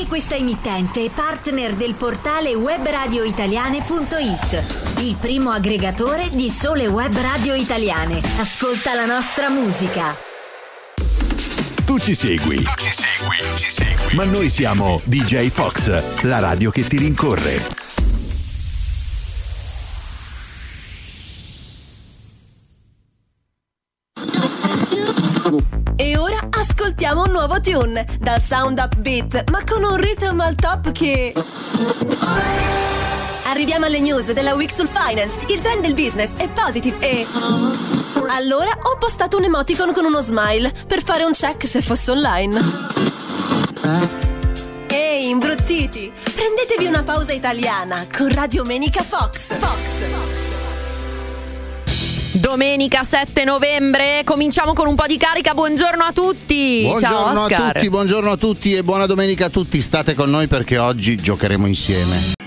Anche questa emittente è partner del portale webradioitaliane.it, il primo aggregatore di sole web radio italiane. Ascolta la nostra musica. Tu ci segui. Tu ci segui. Tu ci segui. Ma noi siamo DJ Fox, la radio che ti rincorre. Tune dal sound upbeat, ma con un rhythm al top che. Arriviamo alle news della Week sul Finance. Il trend del business è positive e. Allora ho postato un emoticon con uno smile per fare un check se fosse online. Ehi, imbruttiti! Prendetevi una pausa italiana con Radio Menica Fox. Fox. Domenica 7 novembre, cominciamo con un po' di carica. Buongiorno a tutti. Ciao Buongiorno Oscar. a tutti, buongiorno a tutti e buona domenica a tutti. State con noi perché oggi giocheremo insieme.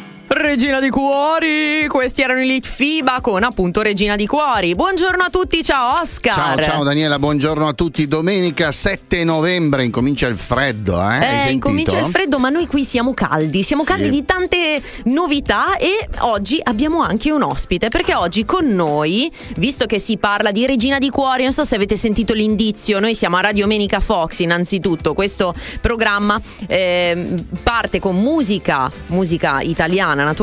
Regina di Cuori, questi erano i Lit FIBA con appunto Regina di Cuori. Buongiorno a tutti, ciao Oscar. Ciao, ciao Daniela, buongiorno a tutti. Domenica 7 novembre incomincia il freddo, eh? Eh, incomincia il freddo, ma noi qui siamo caldi, siamo Sì. caldi di tante novità e oggi abbiamo anche un ospite, perché oggi con noi, visto che si parla di Regina di Cuori, non so se avete sentito l'indizio, noi siamo a Radio Menica Fox innanzitutto, questo programma ehm, parte con musica, musica italiana naturalmente,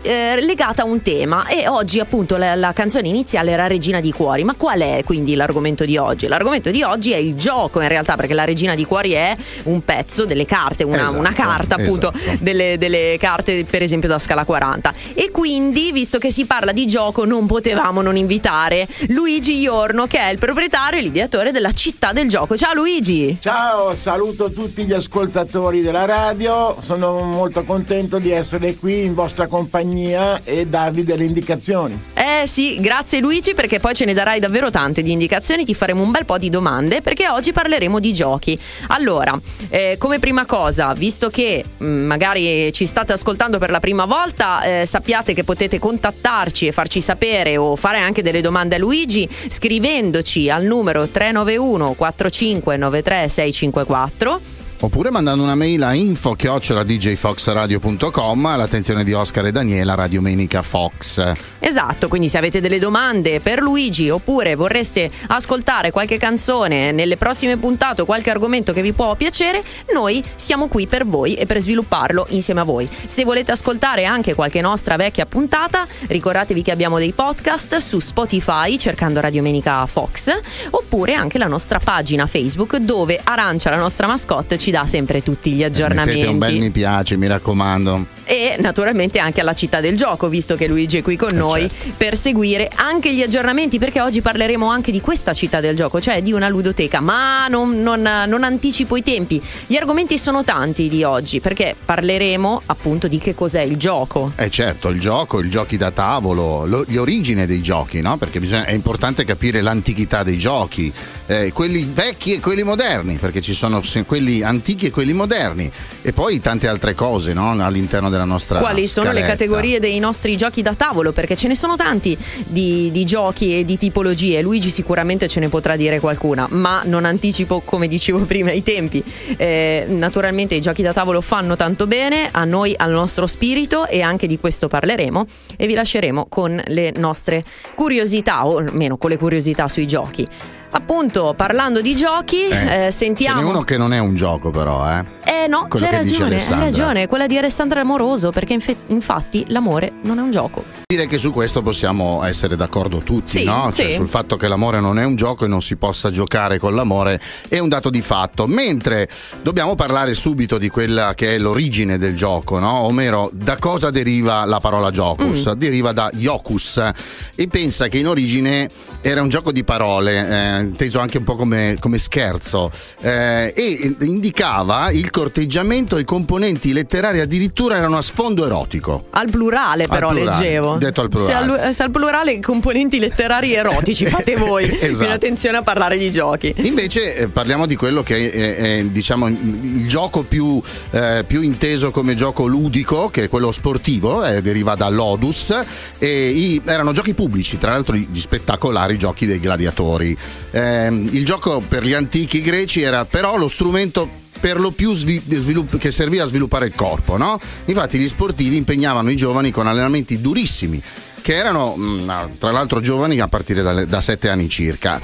eh, legata a un tema. E oggi appunto la, la canzone iniziale era Regina di Cuori, ma qual è quindi l'argomento di oggi? L'argomento di oggi è il gioco in realtà, perché la Regina di Cuori è un pezzo delle carte, una, Esatto, una carta appunto esatto. delle, delle carte per esempio da scala 40 e quindi visto che si parla di gioco non potevamo non invitare Luigi Iorno che è il proprietario e l'ideatore della città del gioco. Ciao Luigi! Ciao, saluto tutti gli ascoltatori della radio, sono molto contento di essere qui in vostra compagnia e darvi delle indicazioni. Eh sì, grazie Luigi perché poi ce ne darai davvero tante di indicazioni, ti faremo un bel po' di domande perché oggi parleremo di giochi. Allora, eh, come prima cosa, visto che mh, magari ci state ascoltando per la prima volta, eh, sappiate che potete contattarci e farci sapere o fare anche delle domande a Luigi scrivendoci al numero 391 4593 654 Oppure mandando una mail a info djfoxradio.com all'attenzione di Oscar e Daniela, Radio Menica Fox. Esatto, quindi se avete delle domande per Luigi oppure vorreste ascoltare qualche canzone nelle prossime puntate o qualche argomento che vi può piacere, noi siamo qui per voi e per svilupparlo insieme a voi. Se volete ascoltare anche qualche nostra vecchia puntata, ricordatevi che abbiamo dei podcast su Spotify cercando Radio Menica Fox oppure anche la nostra pagina Facebook dove Arancia, la nostra mascotte, ci dà sempre tutti gli aggiornamenti Mettete un bel mi piace, mi raccomando. e naturalmente anche alla città del gioco, visto che Luigi è qui con noi certo. per seguire anche gli aggiornamenti, perché oggi parleremo anche di questa città del gioco, cioè di una ludoteca, ma non, non- non anticipo i tempi. Gli argomenti sono tanti di oggi, perché parleremo appunto di che cos'è il gioco. Eh certo, il gioco, i giochi da tavolo, lo- le origini dei giochi, no? Perché bisogna- è importante capire l'antichità dei giochi, eh, quelli vecchi e quelli moderni, perché ci sono quelli antichi e quelli moderni, e poi tante altre cose no? all'interno della nostra Quali sono le categorie dei nostri giochi da tavolo? Perché ce ne sono tanti di, di giochi e di tipologie. Luigi sicuramente ce ne potrà dire qualcuna, ma non anticipo, come dicevo prima, i tempi. Eh, naturalmente i giochi da tavolo fanno tanto bene a noi, al nostro spirito e anche di questo parleremo e vi lasceremo con le nostre curiosità, o almeno con le curiosità sui giochi. Appunto, parlando di giochi, Eh, eh, sentiamo. Ce n'è uno che non è un gioco però, eh. Eh no, Quello dice ragione, hai ragione, quella di Alessandra Amoroso, perché infe- infatti l'amore non è un gioco. Direi che su questo possiamo essere d'accordo tutti, Sì, no? Cioè, sì. sul fatto che l'amore non è un gioco e non si possa giocare con l'amore è un dato di fatto. Mentre dobbiamo parlare subito di quella che è l'origine del gioco, no? Ovvero da cosa deriva la parola Jocus? Mm. Deriva da Iocus e pensa che in origine era un gioco di parole, eh, inteso anche un po' come, come scherzo, eh, e indicava il corteggiamento e i componenti letterari addirittura erano a sfondo erotico. Al plurale, Al però, plurale, leggevo. detto al plurale. Se al, se al plurale componenti letterari erotici, fate voi. Esatto. Fate attenzione a parlare di giochi. Invece eh, parliamo di quello che è, è, diciamo il gioco più, eh, più inteso come gioco ludico, che è quello sportivo, eh, deriva da Lodus e i- erano giochi pubblici, tra l'altro gli spettacolari giochi dei gladiatori. Ehm, il gioco per gli antichi greci era però lo strumento per lo più svi- svilupp- che serviva a sviluppare il corpo, no? Infatti gli sportivi impegnavano i giovani con allenamenti durissimi che erano mh, tra l'altro giovani a partire dalle- da 7 anni circa.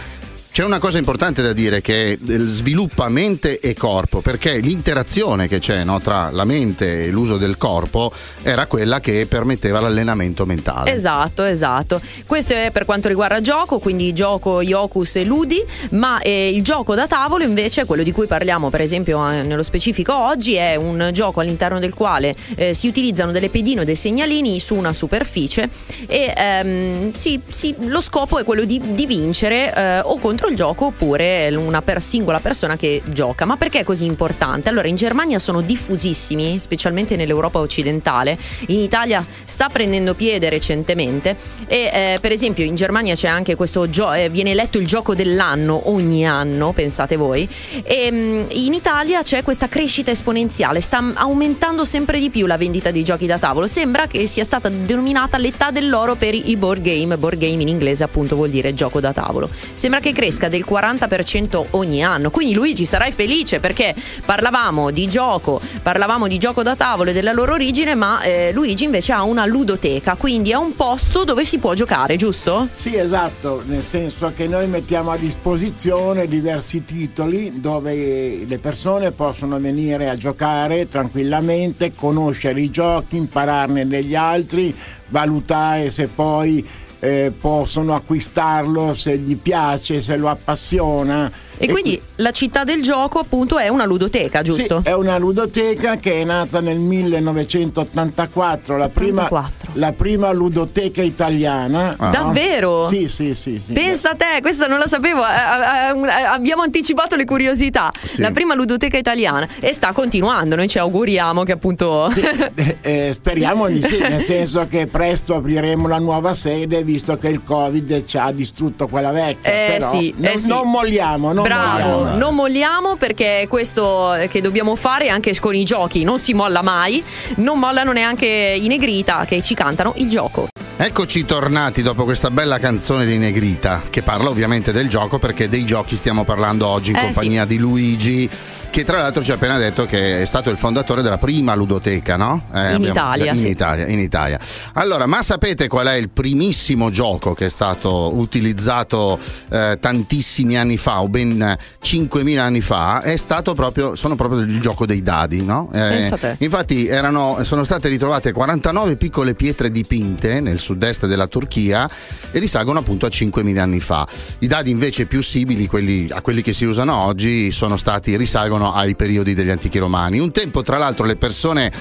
C'è una cosa importante da dire che sviluppa mente e corpo, perché l'interazione che c'è no, tra la mente e l'uso del corpo era quella che permetteva l'allenamento mentale. Esatto, esatto. Questo è per quanto riguarda gioco, quindi gioco, Iocus e Ludi, ma eh, il gioco da tavolo invece, quello di cui parliamo per esempio eh, nello specifico oggi, è un gioco all'interno del quale eh, si utilizzano delle pedine o dei segnalini su una superficie e ehm, sì, sì, lo scopo è quello di, di vincere eh, o contro il gioco oppure una per singola persona che gioca. Ma perché è così importante? Allora, in Germania sono diffusissimi, specialmente nell'Europa occidentale. In Italia sta prendendo piede recentemente e eh, per esempio in Germania c'è anche questo gioco, eh, viene eletto il gioco dell'anno ogni anno, pensate voi. E mh, in Italia c'è questa crescita esponenziale, sta aumentando sempre di più la vendita di giochi da tavolo. Sembra che sia stata denominata l'età dell'oro per i board game. Board game in inglese appunto vuol dire gioco da tavolo. Sembra che cresca del 40% ogni anno. Quindi Luigi sarai felice perché parlavamo di gioco, parlavamo di gioco da tavolo e della loro origine, ma eh, Luigi invece ha una ludoteca, quindi è un posto dove si può giocare, giusto? Sì, esatto, nel senso che noi mettiamo a disposizione diversi titoli dove le persone possono venire a giocare tranquillamente, conoscere i giochi, impararne degli altri, valutare se poi eh, possono acquistarlo se gli piace, se lo appassiona. E, quindi qui... la città del gioco appunto è una ludoteca, giusto? Sì, è una ludoteca che è nata nel 1984, la, prima, la prima, ludoteca italiana. Ah. Davvero? Sì, sì, sì, sì. Pensa a te, questa non la sapevo, abbiamo anticipato le curiosità. Sì. La prima ludoteca italiana e sta continuando, noi ci auguriamo che appunto... Sì, eh, speriamo di sì, nel senso che presto apriremo la nuova sede visto che il Covid ci ha distrutto quella vecchia. Eh, Però sì, non, eh sì. non molliamo, non Bravo, molliamo. non molliamo perché è questo che dobbiamo fare anche con i giochi, non si molla mai, non mollano neanche i Negrita che ci cantano il gioco. Eccoci tornati dopo questa bella canzone di Negrita, che parla ovviamente del gioco, perché dei giochi stiamo parlando oggi in Eh, compagnia di Luigi, che tra l'altro ci ha appena detto che è stato il fondatore della prima ludoteca, no? Eh, In Italia, In sì. Italia, in Italia. Allora, ma sapete qual è il primissimo gioco che è stato utilizzato eh, tantissimi anni fa, o ben 5.000 anni fa? È stato proprio, sono proprio il gioco dei dadi, no? Eh. Infatti erano, sono state ritrovate 49 piccole pietre dipinte nel sud-est della Turchia e risalgono appunto a 5.000 anni fa. I dadi invece più simili quelli- a quelli che si usano oggi sono stati, risalgono ai periodi degli antichi romani. Un tempo tra l'altro le persone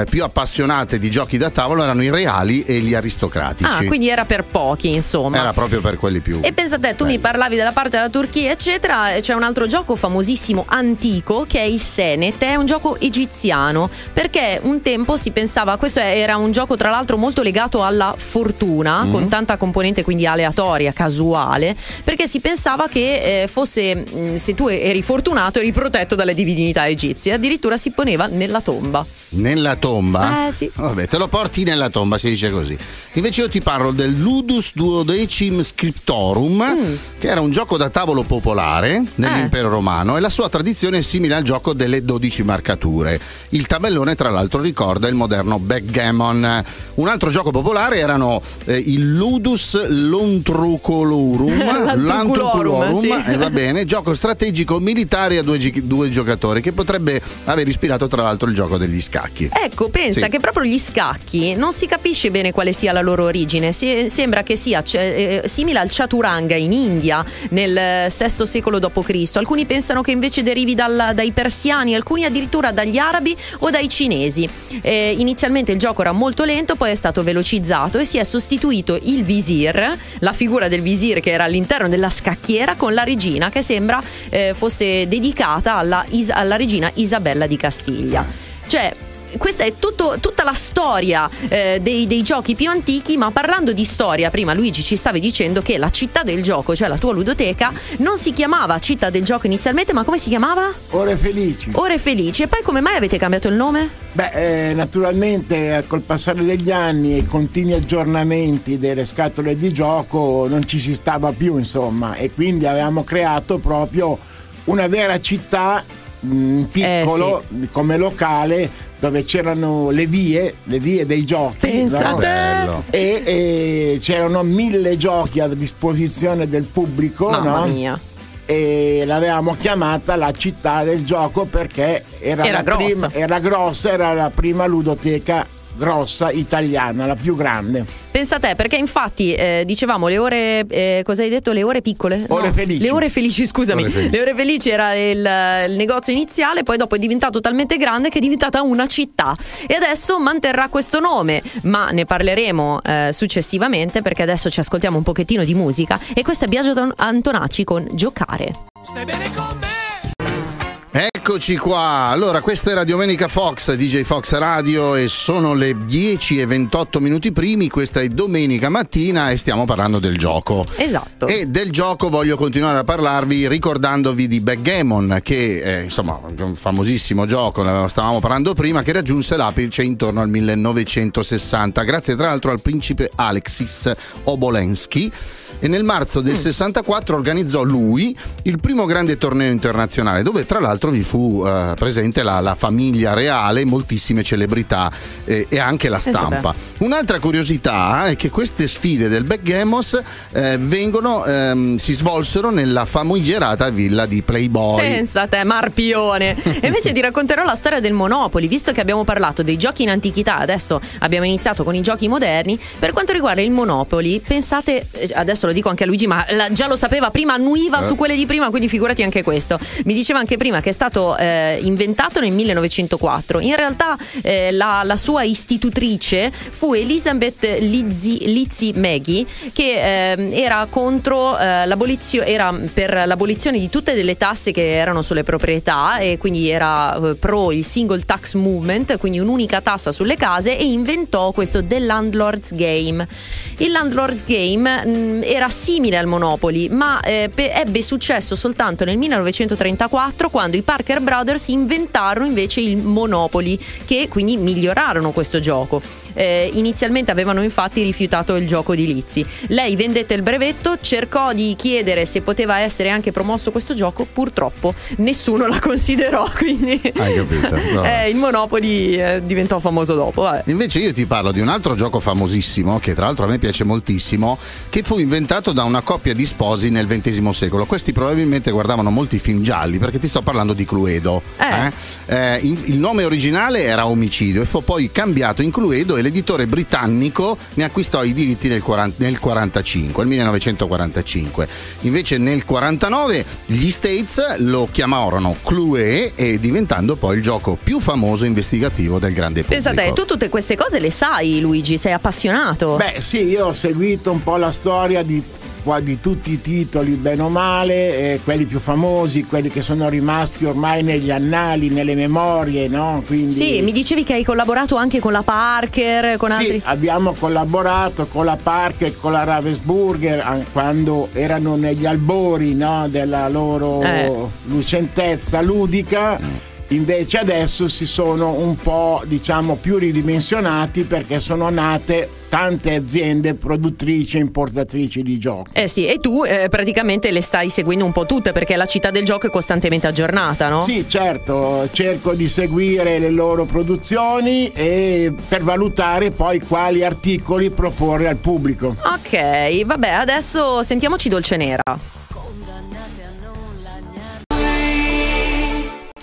eh, più appassionate di giochi da tavolo erano i reali e gli aristocratici. Ah, quindi era per pochi, insomma. Era proprio per quelli più. E pensa a te, tu mi parlavi della parte della Turchia, eccetera. C'è un altro gioco famosissimo, antico, che è il Senet. È un gioco egiziano. Perché un tempo si pensava, questo era un gioco tra l'altro molto legato alla fortuna, Mhm. con tanta componente quindi aleatoria, casuale. Perché si pensava che eh, fosse, mh, se tu eri fortunato, eri protetto dalle divinità egizie. Addirittura si poneva nella tomba. Nella tomba? Eh, sì. Vabbè, te lo porti nella tomba, si dice così. Invece io ti parlo del Ludus Duodecim Scriptorum, Mm. che era un gioco da tavolo popolare nell'impero romano e la sua tradizione è simile al gioco delle 12 marcature. Il tabellone, tra l'altro, ricorda il moderno backgammon. Un altro gioco popolare erano eh, il Ludus Lontrucolorum, L'Antruculorum, sì. eh, va bene, gioco strategico militare a due, gi- due giocatori che potrebbe aver ispirato tra l'altro il gioco degli scacchi. Ecco, pensa Sì. che proprio gli scacchi non si capisce bene quale sia la loro origine. Si- sembra che sia cioè, eh, simile al chaturanga in India nel VI secolo d.C. Alcuni pensano che invece derivi dal- dai persiani, alcuni addirittura dagli arabi o dai cinesi. Eh, inizialmente il gioco era molto lento, poi è stato velocizzato e si è sostituito il visir, la figura del visir che era all'interno della scacchiera, con la regina che sembra eh, fosse dedicata alla, alla regina Isabella di Castiglia. Cioè, questa è tutto- tutta la storia eh, dei, dei giochi più antichi, ma parlando di storia, prima Luigi ci stavi dicendo che la città del gioco, cioè la tua ludoteca, non si chiamava città del gioco inizialmente, ma come si chiamava? Ore felici. Ore Felici. E poi come mai avete cambiato il nome? Beh, eh, naturalmente eh, col passare degli anni e continui aggiornamenti delle scatole di gioco non ci si stava più, insomma, e quindi avevamo creato proprio una vera città mh, piccolo come locale dove c'erano le vie, le vie dei giochi. No? E, e c'erano mille giochi a disposizione del pubblico, Mamma no? mia. E l'avevamo chiamata la città del gioco perché era, Era la grossa. prima, era grossa, era la prima ludoteca grossa italiana, la più grande. Pensa a te, perché infatti eh, dicevamo le ore, eh, cosa hai detto? Le ore piccole? Ore felici. Le ore felici, scusami. Ore felici. Le ore felici era il, il negozio iniziale, poi dopo è diventato talmente grande che è diventata una città. E adesso manterrà questo nome, ma ne parleremo eh, successivamente perché adesso ci ascoltiamo un pochettino di musica. E questo è Biagio Antonacci con Giocare. Eccoci qua, allora questa la Domenica Fox, DJ Fox Radio e sono le 10 e 28 minuti primi, questa è domenica mattina e stiamo parlando del gioco. Esatto. E del gioco voglio continuare a parlarvi ricordandovi di Backgammon che è insomma un famosissimo gioco, ne stavamo parlando prima, che raggiunse l'apice intorno al 1960 grazie tra l'altro al principe Alexis Obolensky e nel marzo del 64 organizzò lui il primo grande torneo internazionale dove tra l'altro vi fu eh, presente la, la famiglia reale, moltissime celebrità eh, e anche la stampa. Un'altra curiosità è che queste sfide del backgammon eh, vengono, ehm, si svolsero nella famigerata villa di Playboy. Pensa te, Marpione. E invece ti racconterò la storia del Monopoli, visto che abbiamo parlato dei giochi in antichità, adesso abbiamo iniziato con i giochi moderni. Per quanto riguarda il Monopoli, pensate, eh, adesso lo dico anche a Luigi, ma la- già lo sapeva prima, annuiva su quelle di prima, quindi figurati anche questo. Mi diceva anche prima che è stato eh, inventato nel 1904. In realtà eh, la, la sua istitutrice fu Elizabeth Lizzi, Lizzi Maggie, che ehm, era contro eh, l'abolizione, era per l'abolizione di tutte delle tasse che erano sulle proprietà e quindi era eh, pro il single tax movement, quindi un'unica tassa sulle case e inventò questo The Landlord's Game. Il Landlord's Game mh, era simile al Monopoly, ma eh, ebbe successo soltanto nel 1934 quando i Parker Brothers inventarono invece il Monopoly, che quindi migliorarono questo gioco. Eh, inizialmente avevano infatti rifiutato il gioco di Lizzi. Lei vendette il brevetto, cercò di chiedere se poteva essere anche promosso questo gioco, purtroppo nessuno la considerò, quindi Hai capito? No. eh, il Monopoly eh, diventò famoso dopo. vabbè. Invece io ti parlo di un altro gioco famosissimo, che tra l'altro a me piace moltissimo, che fu inventato da una coppia di sposi nel XX secolo. Questi probabilmente guardavano molti film gialli, perché ti sto parlando di Cluedo. Eh. Eh, in- il nome originale era Omicidio e fu poi cambiato in Cluedo e l'editore britannico ne acquistò i diritti nel, 40 nel 45, nel 1945. Invece nel 49 gli States lo chiamarono Clue e diventando poi il gioco più famoso e investigativo del grande pubblico. Pensa te, tu tutte queste cose le sai, Luigi, sei appassionato. Beh, sì, io ho seguito un po' la storia di, qua- di tutti i titoli, bene o male, eh, quelli più famosi, quelli che sono rimasti ormai negli annali, nelle memorie, no? Quindi, Sì, mi dicevi che hai collaborato anche con la Parker, con Sì, altri. abbiamo collaborato con la Parker con la Ravensburger an- quando erano negli albori no, della loro Eh. lucentezza ludica. Invece adesso si sono un po' diciamo più ridimensionati perché sono nate tante aziende produttrici e importatrici di giochi. Eh sì, e tu eh, praticamente le stai seguendo un po' tutte perché la città del gioco è costantemente aggiornata, no? Sì, certo, cerco di seguire le loro produzioni e per valutare poi quali articoli proporre al pubblico. Ok, vabbè, adesso sentiamoci Dolce Nera.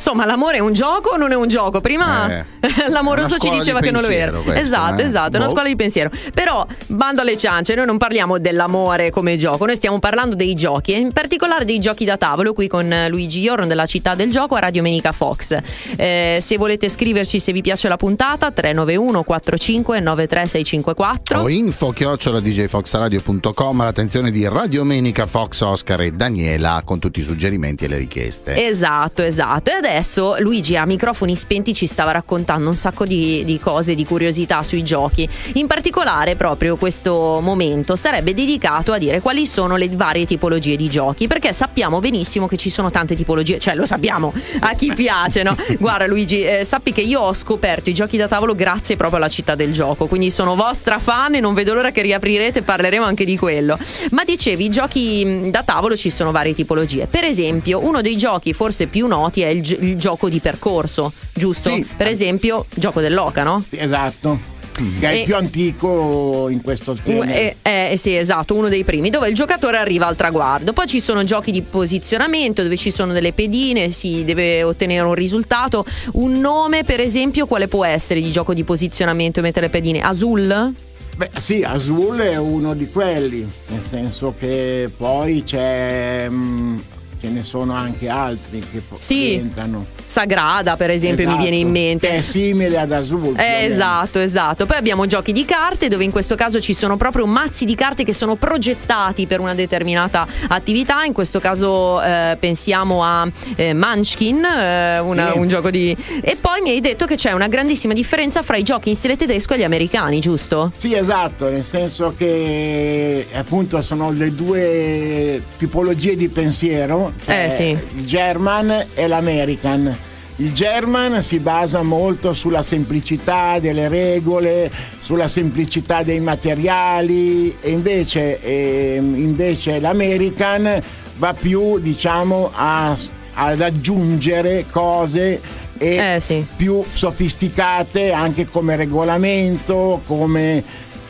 Insomma, l'amore è un gioco o non è un gioco? Prima Eh, l'amoroso è ci diceva di che non lo era. questa, esatto, eh. esatto, è una Boh. scuola di pensiero. Però, bando alle ciance, noi non parliamo dell'amore come gioco, noi stiamo parlando dei giochi, e in particolare dei giochi da tavolo, qui con Luigi Iorno della città del gioco a Radio Menica Fox. Eh, se volete scriverci se vi piace la puntata, 391 45 93654. O info chiocciola djfoxradio.com l'attenzione di Radio Menica, Fox, Oscar e Daniela con tutti i suggerimenti e le richieste. Esatto, esatto. E adesso Luigi a microfoni spenti ci stava raccontando un sacco di, di cose, di curiosità sui giochi. In particolare proprio questo momento sarebbe dedicato a dire quali sono le varie tipologie di giochi, perché sappiamo benissimo che ci sono tante tipologie, cioè lo sappiamo a chi piace, no? Guarda Luigi, eh, sappi che io ho scoperto i giochi da tavolo grazie proprio alla città del gioco, quindi sono vostra fan e non vedo l'ora che riaprirete e parleremo anche di quello. Ma dicevi, i giochi da tavolo ci sono varie tipologie. Per esempio, uno dei giochi forse più noti è il, il gioco di percorso, giusto? Sì. Per esempio, gioco dell'oca, no? Sì, esatto. Che è il più antico in questo genere. eh, eh, sì, esatto, uno dei primi, dove il giocatore arriva al traguardo. Poi ci sono giochi di posizionamento dove ci sono delle pedine, si deve ottenere un risultato. Un nome, per esempio, quale può essere di gioco di posizionamento e mettere le pedine? Azul? Beh, sì, Azul è uno di quelli, nel senso che poi c'è. mm, ce ne sono anche altri che Sì. entrano. Sagrada, per esempio, mi Esatto, viene in mente. Che è simile ad Azul. Eh, esatto, esatto. Poi abbiamo giochi di carte dove in questo caso ci sono proprio mazzi di carte che sono progettati per una determinata attività. In questo caso eh, pensiamo a eh, Munchkin, eh, una- Sì. un gioco di... E poi mi hai detto che c'è una grandissima differenza fra i giochi in stile tedesco e gli americani, giusto? Sì, esatto, nel senso che appunto sono le due tipologie di pensiero, cioè Eh, sì. il German e l'American. Il German si basa molto sulla semplicità delle regole, sulla semplicità dei materiali e invece, ehm, invece l'American va più diciamo a- ad aggiungere cose e Eh, sì. più sofisticate anche come regolamento, come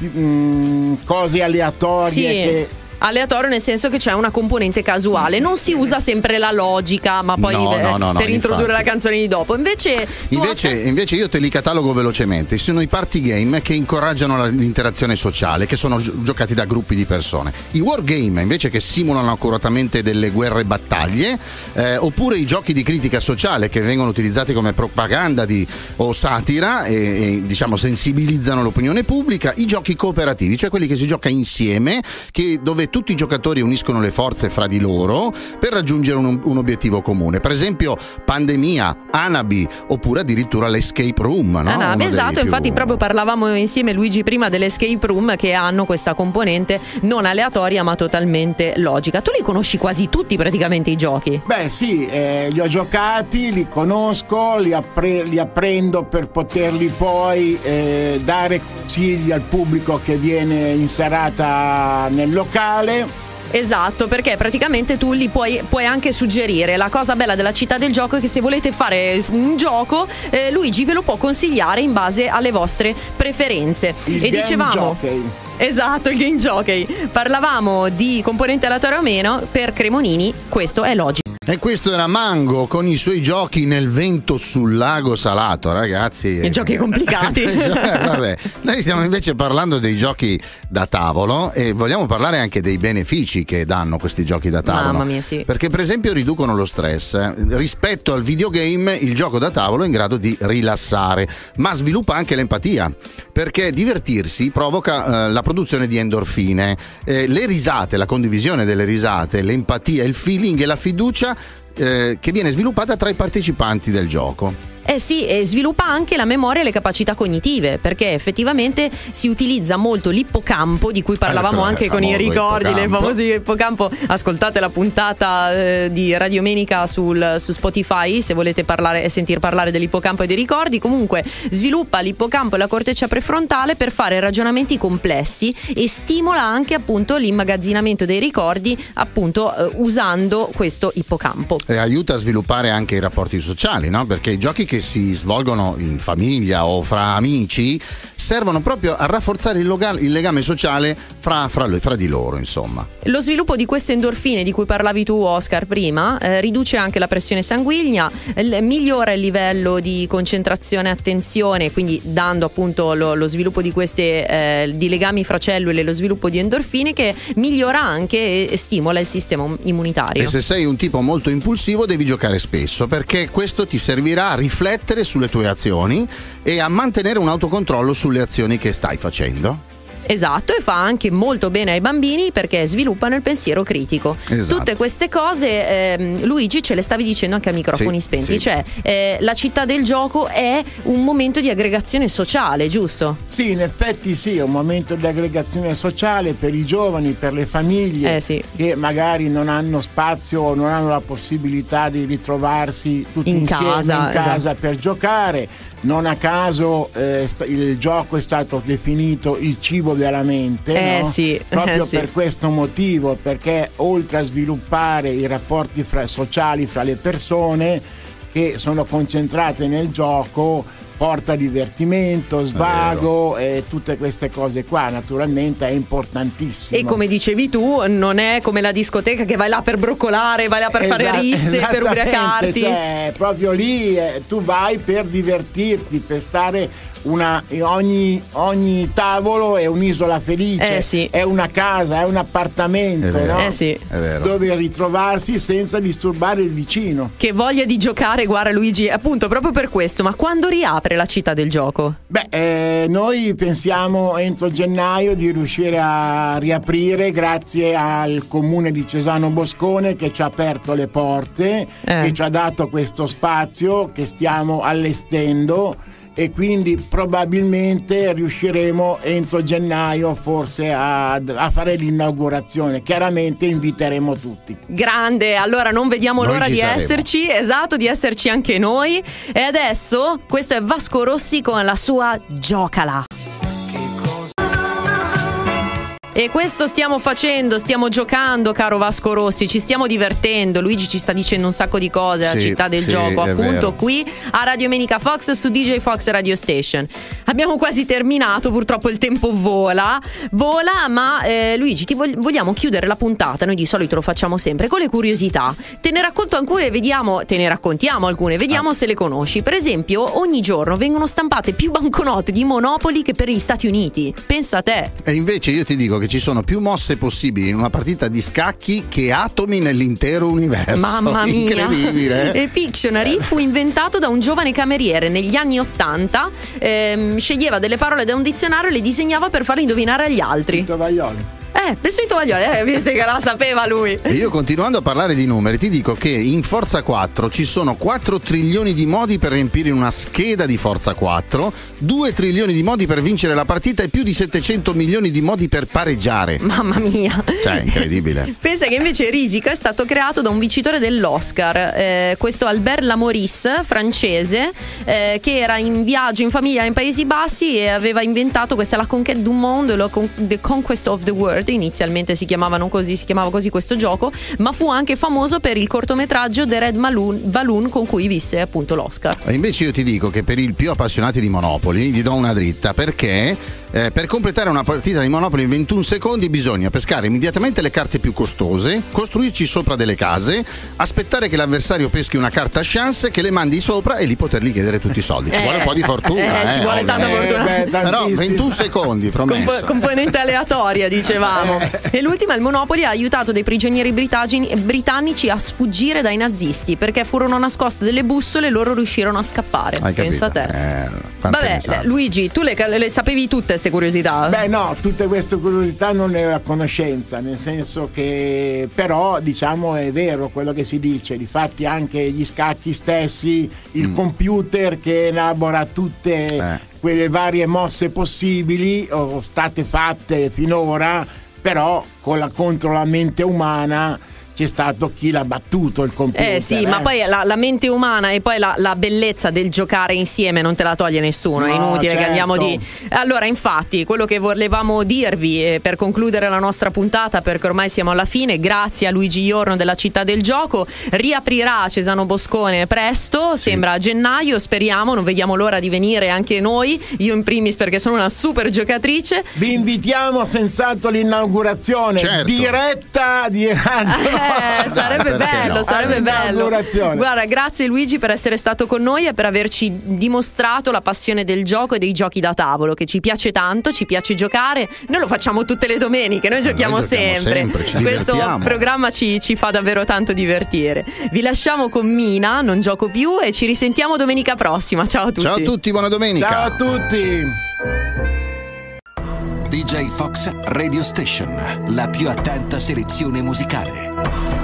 mm, cose aleatorie Sì. che Aleatorio nel senso che c'è una componente casuale, non si usa sempre la logica, ma poi No, eh, no, no, per introdurre infatti. la canzone di dopo. Invece, Invece, Oscar- invece io te li catalogo velocemente. Sono i party game che incoraggiano l'interazione sociale, che sono gio- giocati da gruppi di persone. I wargame invece che simulano accuratamente delle guerre e battaglie, eh, oppure i giochi di critica sociale che vengono utilizzati come propaganda di- o satira e, e, diciamo sensibilizzano l'opinione pubblica. I giochi cooperativi, cioè quelli che si gioca insieme, che- dove tutti i giocatori uniscono le forze fra di loro per raggiungere un, un obiettivo comune. Per esempio, pandemia, Anabi, oppure addirittura l'escape room. No? Ah, no, Uno esatto, più- infatti proprio parlavamo insieme Luigi prima dell'escape room che hanno questa componente non aleatoria ma totalmente logica. Tu li conosci quasi tutti praticamente i giochi. Beh sì, eh, li ho giocati, li conosco, li, appre- li apprendo per poterli poi eh, dare consigli al pubblico che viene in serata nel locale. Esatto, perché praticamente tu li puoi, puoi anche suggerire. La cosa bella della città del gioco è che se volete fare un gioco, eh, Luigi ve lo può consigliare in base alle vostre preferenze. Il e dicevamo. jockey. Esatto, il game jockey. Parlavamo di componente aleatorio o meno, per Cremonini questo è logico. E questo era Mango con i suoi giochi nel vento sul lago salato, ragazzi. I giochi complicati. Eh, vabbè. Noi stiamo invece parlando dei giochi da tavolo e vogliamo parlare anche dei benefici che danno questi giochi da tavolo. Mamma mia, sì. Perché per esempio riducono lo stress. eh. Rispetto al videogame, il gioco da tavolo è in grado di rilassare, ma sviluppa anche l'empatia, perché divertirsi provoca eh, la produzione di endorfine. Eh, le risate, la condivisione delle risate, l'empatia, il feeling e la fiducia eh, che viene sviluppata tra i partecipanti del gioco. Eh sì, e sviluppa anche la memoria e le capacità cognitive, perché effettivamente si utilizza molto l'ippocampo, di cui parlavamo Ecco, anche il con i famoso ricordi, ippocampo. famose ippocampo. Ascoltate la puntata eh, di Radiomenica sul, su Spotify se volete parlare e sentir parlare dell'ippocampo e dei ricordi. Comunque sviluppa l'ippocampo e la corteccia prefrontale per fare ragionamenti complessi e stimola anche appunto l'immagazzinamento dei ricordi appunto eh, usando questo ippocampo. E aiuta a sviluppare anche i rapporti sociali, no? Perché i giochi che si svolgono in famiglia o fra amici servono proprio a rafforzare il, loga- il legame sociale fra, fra, lui- fra di loro, insomma. Lo sviluppo di queste endorfine di cui parlavi tu, Oscar, prima, eh, riduce anche la pressione sanguigna, l- migliora il livello di concentrazione e attenzione, quindi dando appunto lo, lo sviluppo di queste eh, di legami fra cellule, lo sviluppo di endorfine che migliora anche e, e stimola il sistema immunitario. E se sei un tipo molto impulsivo devi giocare spesso perché questo ti servirà a riflettere sulle tue azioni e a mantenere un autocontrollo sulle azioni che stai facendo. Esatto, e fa anche molto bene ai bambini perché sviluppano il pensiero critico. Esatto. Tutte queste cose, ehm, Luigi, ce le stavi dicendo anche a microfoni Sì, spenti, sì. cioè eh, la città del gioco è un momento di aggregazione sociale, giusto? Sì, in effetti sì, è un momento di aggregazione sociale per i giovani, per le famiglie Eh, sì. che magari non hanno spazio o non hanno la possibilità di ritrovarsi tutti In insieme casa, in casa per giocare. Non a caso eh, il gioco è stato definito il cibo della mente, Eh, no? sì, proprio eh, sì. per questo motivo, perché oltre a sviluppare i rapporti fra- sociali fra le persone, che sono concentrate nel gioco porta divertimento, svago e tutte queste cose qua, naturalmente è importantissimo. E come dicevi tu, non è come la discoteca che vai là per broccolare, vai là per fare Esatto, risse, per ubriacarti. Cioè, proprio lì eh, tu vai per divertirti, per stare una, ogni, ogni tavolo è un'isola felice, Eh, sì. è una casa, è un appartamento, È vero. no? Eh sì. È dove ritrovarsi senza disturbare il vicino. Che voglia di giocare, guarda Luigi, appunto proprio per questo, ma quando riapre la città del gioco? Beh, eh, noi pensiamo entro gennaio di riuscire a riaprire grazie al comune di Cesano Boscone che ci ha aperto le porte, Eh. che ci ha dato questo spazio che stiamo allestendo e quindi probabilmente riusciremo entro gennaio forse a, a fare l'inaugurazione. Chiaramente inviteremo tutti. Grande, allora non vediamo Noi l'ora di saremo. esserci, esatto, di esserci anche noi. E adesso questo è Vasco Rossi con la sua Giocala. E questo stiamo facendo, stiamo giocando, caro Vasco Rossi, ci stiamo divertendo. Luigi ci sta dicendo un sacco di cose, la Sì, città del sì, gioco, appunto vero. qui a Radio Menica Fox su DJ Fox Radio Station. Abbiamo quasi terminato, purtroppo il tempo vola, vola, ma eh, Luigi ti vog- vogliamo chiudere la puntata, noi di solito lo facciamo sempre, con le curiosità. Te ne racconto alcune, vediamo, te ne raccontiamo alcune, vediamo se le conosci. Per esempio, ogni giorno vengono stampate più banconote di Monopoli che per gli Stati Uniti. Pensa a te. E invece io ti dico che ci sono più mosse possibili in una partita di scacchi che atomi nell'intero universo. Mamma mia! Incredibile. eh? E Pictionary fu inventato da un giovane cameriere negli anni Ottanta. ehm, sceglieva delle parole da un dizionario e le disegnava per farle indovinare agli altri. Tovaglioli. Eh, in tovaglioli, eh, visto che la sapeva lui. Io continuando a parlare di numeri ti dico che in Forza 4 ci sono 4 trilioni di modi per riempire una scheda di Forza 4, 2 trilioni di modi per vincere la partita e più di 700 milioni di modi per pareggiare. Mamma mia. Cioè, incredibile. Pensa che invece Risico è stato creato da un vincitore dell'Oscar, eh, questo Albert Lamoris, francese, eh, che era in viaggio in famiglia nei Paesi Bassi e aveva inventato questa La Conquête du Monde, la Con- The Conquest of the World. Inizialmente si chiamavano così, si chiamava così questo gioco, ma fu anche famoso per il cortometraggio The Red Balloon, Balloon con cui visse appunto l'Oscar. E invece io ti dico che per i più appassionati di Monopoli gli do una dritta perché eh, per completare una partita di Monopoli in 21 secondi bisogna pescare immediatamente le carte più costose, costruirci sopra delle case, aspettare che l'avversario peschi una carta chance, che le mandi sopra e lì potergli chiedere tutti i soldi. Ci Eh, vuole un po' di fortuna. eh, ci vuole tanta fortuna. beh, Però tantissimo. 21 secondi, promesso. Compo- componente aleatoria, dicevamo. E l'ultima, il Monopoli ha aiutato dei prigionieri britagini- britannici a sfuggire dai nazisti perché furono nascoste delle bussole e loro riuscirono a scappare. Hai Pensa a capito? te. Eh, Vabbè? Luigi, tu le, le sapevi tutte queste curiosità? Beh no, tutte queste curiosità non ne ho a conoscenza, nel senso che però diciamo è vero quello che si dice, difatti anche gli scacchi stessi, il computer che elabora tutte Eh. quelle varie mosse possibili o state fatte finora, però con la, contro la mente umana c'è stato chi l'ha battuto il computer. Eh sì, ma poi la, la mente umana e poi la, la bellezza del giocare insieme non te la toglie nessuno, è No, inutile che certo. andiamo di... Allora, infatti, quello che volevamo dirvi eh, per concludere la nostra puntata, perché ormai siamo alla fine, grazie a Luigi Iorno della Città del Gioco, riaprirà Cesano Boscone presto, sembra a gennaio, speriamo, non vediamo l'ora di venire anche noi, io in primis perché sono una super giocatrice. Vi invitiamo senz'altro all'inaugurazione Certo. diretta di radio. Eh, sarebbe Perché bello, no? sarebbe bello. Guarda, grazie Luigi per essere stato con noi e per averci dimostrato la passione del gioco e dei giochi da tavolo, che ci piace tanto, ci piace giocare. Noi lo facciamo tutte le domeniche, noi giochiamo, noi giochiamo sempre, ci Questo programma ci, ci fa davvero tanto divertire. Vi lasciamo con Mina, non gioco più, e ci risentiamo domenica prossima. Ciao a tutti. Ciao a tutti, buona domenica. Ciao a tutti. DJ Fox Radio Station, la più attenta selezione musicale.